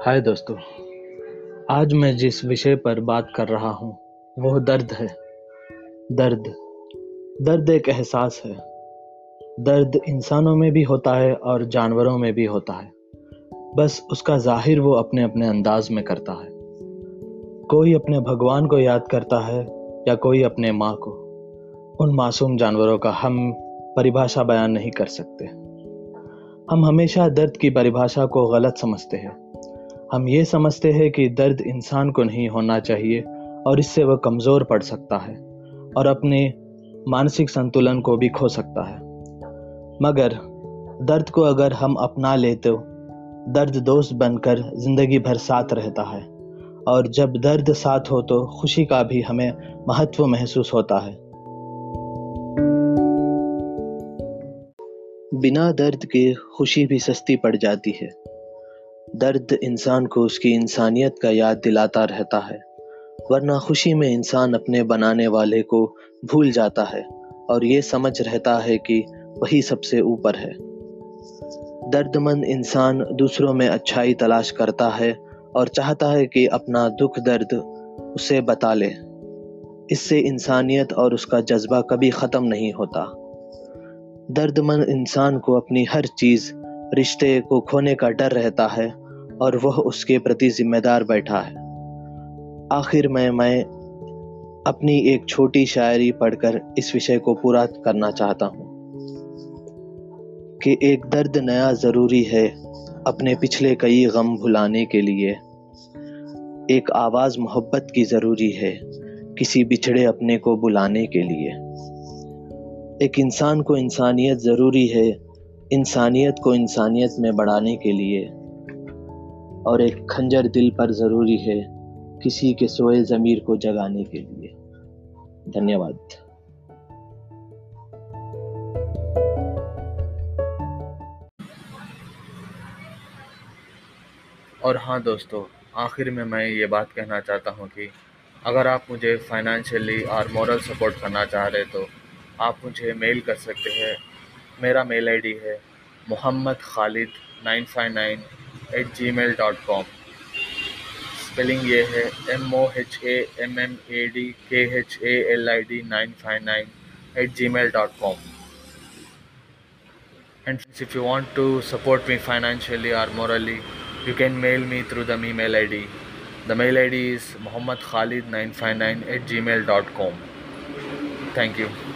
हाय दोस्तों, आज मैं जिस विषय पर बात कर रहा हूँ, वह दर्द है। दर्द। दर्द एक एहसास है। दर्द इंसानों में भी होता है और जानवरों में भी होता है। बस उसका ज़ाहिर वो अपने अपने अंदाज में करता है। कोई अपने भगवान को याद करता है या कोई अपने माँ को। उन मासूम जानवरों का हम परिभाषा बयान नहीं कर सकते। हम हमेशा दर्द की परिभाषा को गलत समझते हैं। हम ये समझते हैं कि दर्द इंसान को नहीं होना चाहिए और इससे वह कमज़ोर पड़ सकता है और अपने मानसिक संतुलन को भी खो सकता है। मगर दर्द को अगर हम अपना ले तो दर्द दोस्त बनकर ज़िंदगी भर साथ रहता है और जब दर्द साथ हो तो खुशी का भी हमें महत्व महसूस होता है। बिना दर्द के खुशी भी सस्ती पड़ जाती है। दर्द इंसान को उसकी इंसानियत का याद दिलाता रहता है, वरना खुशी में इंसान अपने बनाने वाले को भूल जाता है और ये समझ रहता है कि वही सबसे ऊपर है। दर्दमंद इंसान दूसरों में अच्छाई तलाश करता है और चाहता है कि अपना दुख दर्द उसे बता ले। इससे इंसानियत और उसका जज्बा कभी ख़त्म नहीं होता। दर्दमंद इंसान को अपनी हर चीज़, रिश्ते को खोने का डर रहता है और वह उसके प्रति जिम्मेदार बैठा है। आखिर में मैं अपनी एक छोटी शायरी पढ़कर इस विषय को पूरा करना चाहता हूँ कि एक दर्द नया ज़रूरी है अपने पिछले कई गम भुलाने के लिए। एक आवाज़ मोहब्बत की ज़रूरी है किसी बिछड़े अपने को बुलाने के लिए। एक इंसान को इंसानियत ज़रूरी है, इंसानियत को इंसानियत में बढ़ाने के लिए। और एक खंजर दिल पर ज़रूरी है किसी के सोए ज़मीर को जगाने के लिए। धन्यवाद। और हाँ दोस्तों, आखिर में मैं ये बात कहना चाहता हूँ कि अगर आप मुझे फाइनेंशियली और मॉरल सपोर्ट करना चाह रहे तो आप मुझे मेल कर सकते हैं। मेरा मेल आईडी है Mohammed Khalid nine five nine eight gmail dot com spelling ये है M O H A M M A D K H A L I D nine five nine eight gmail dot com and if you want to support me financially और morally you can mail me through the me mail ID the mail ID is Mohammed Khalid nine five nine eight Gmail dot com thank you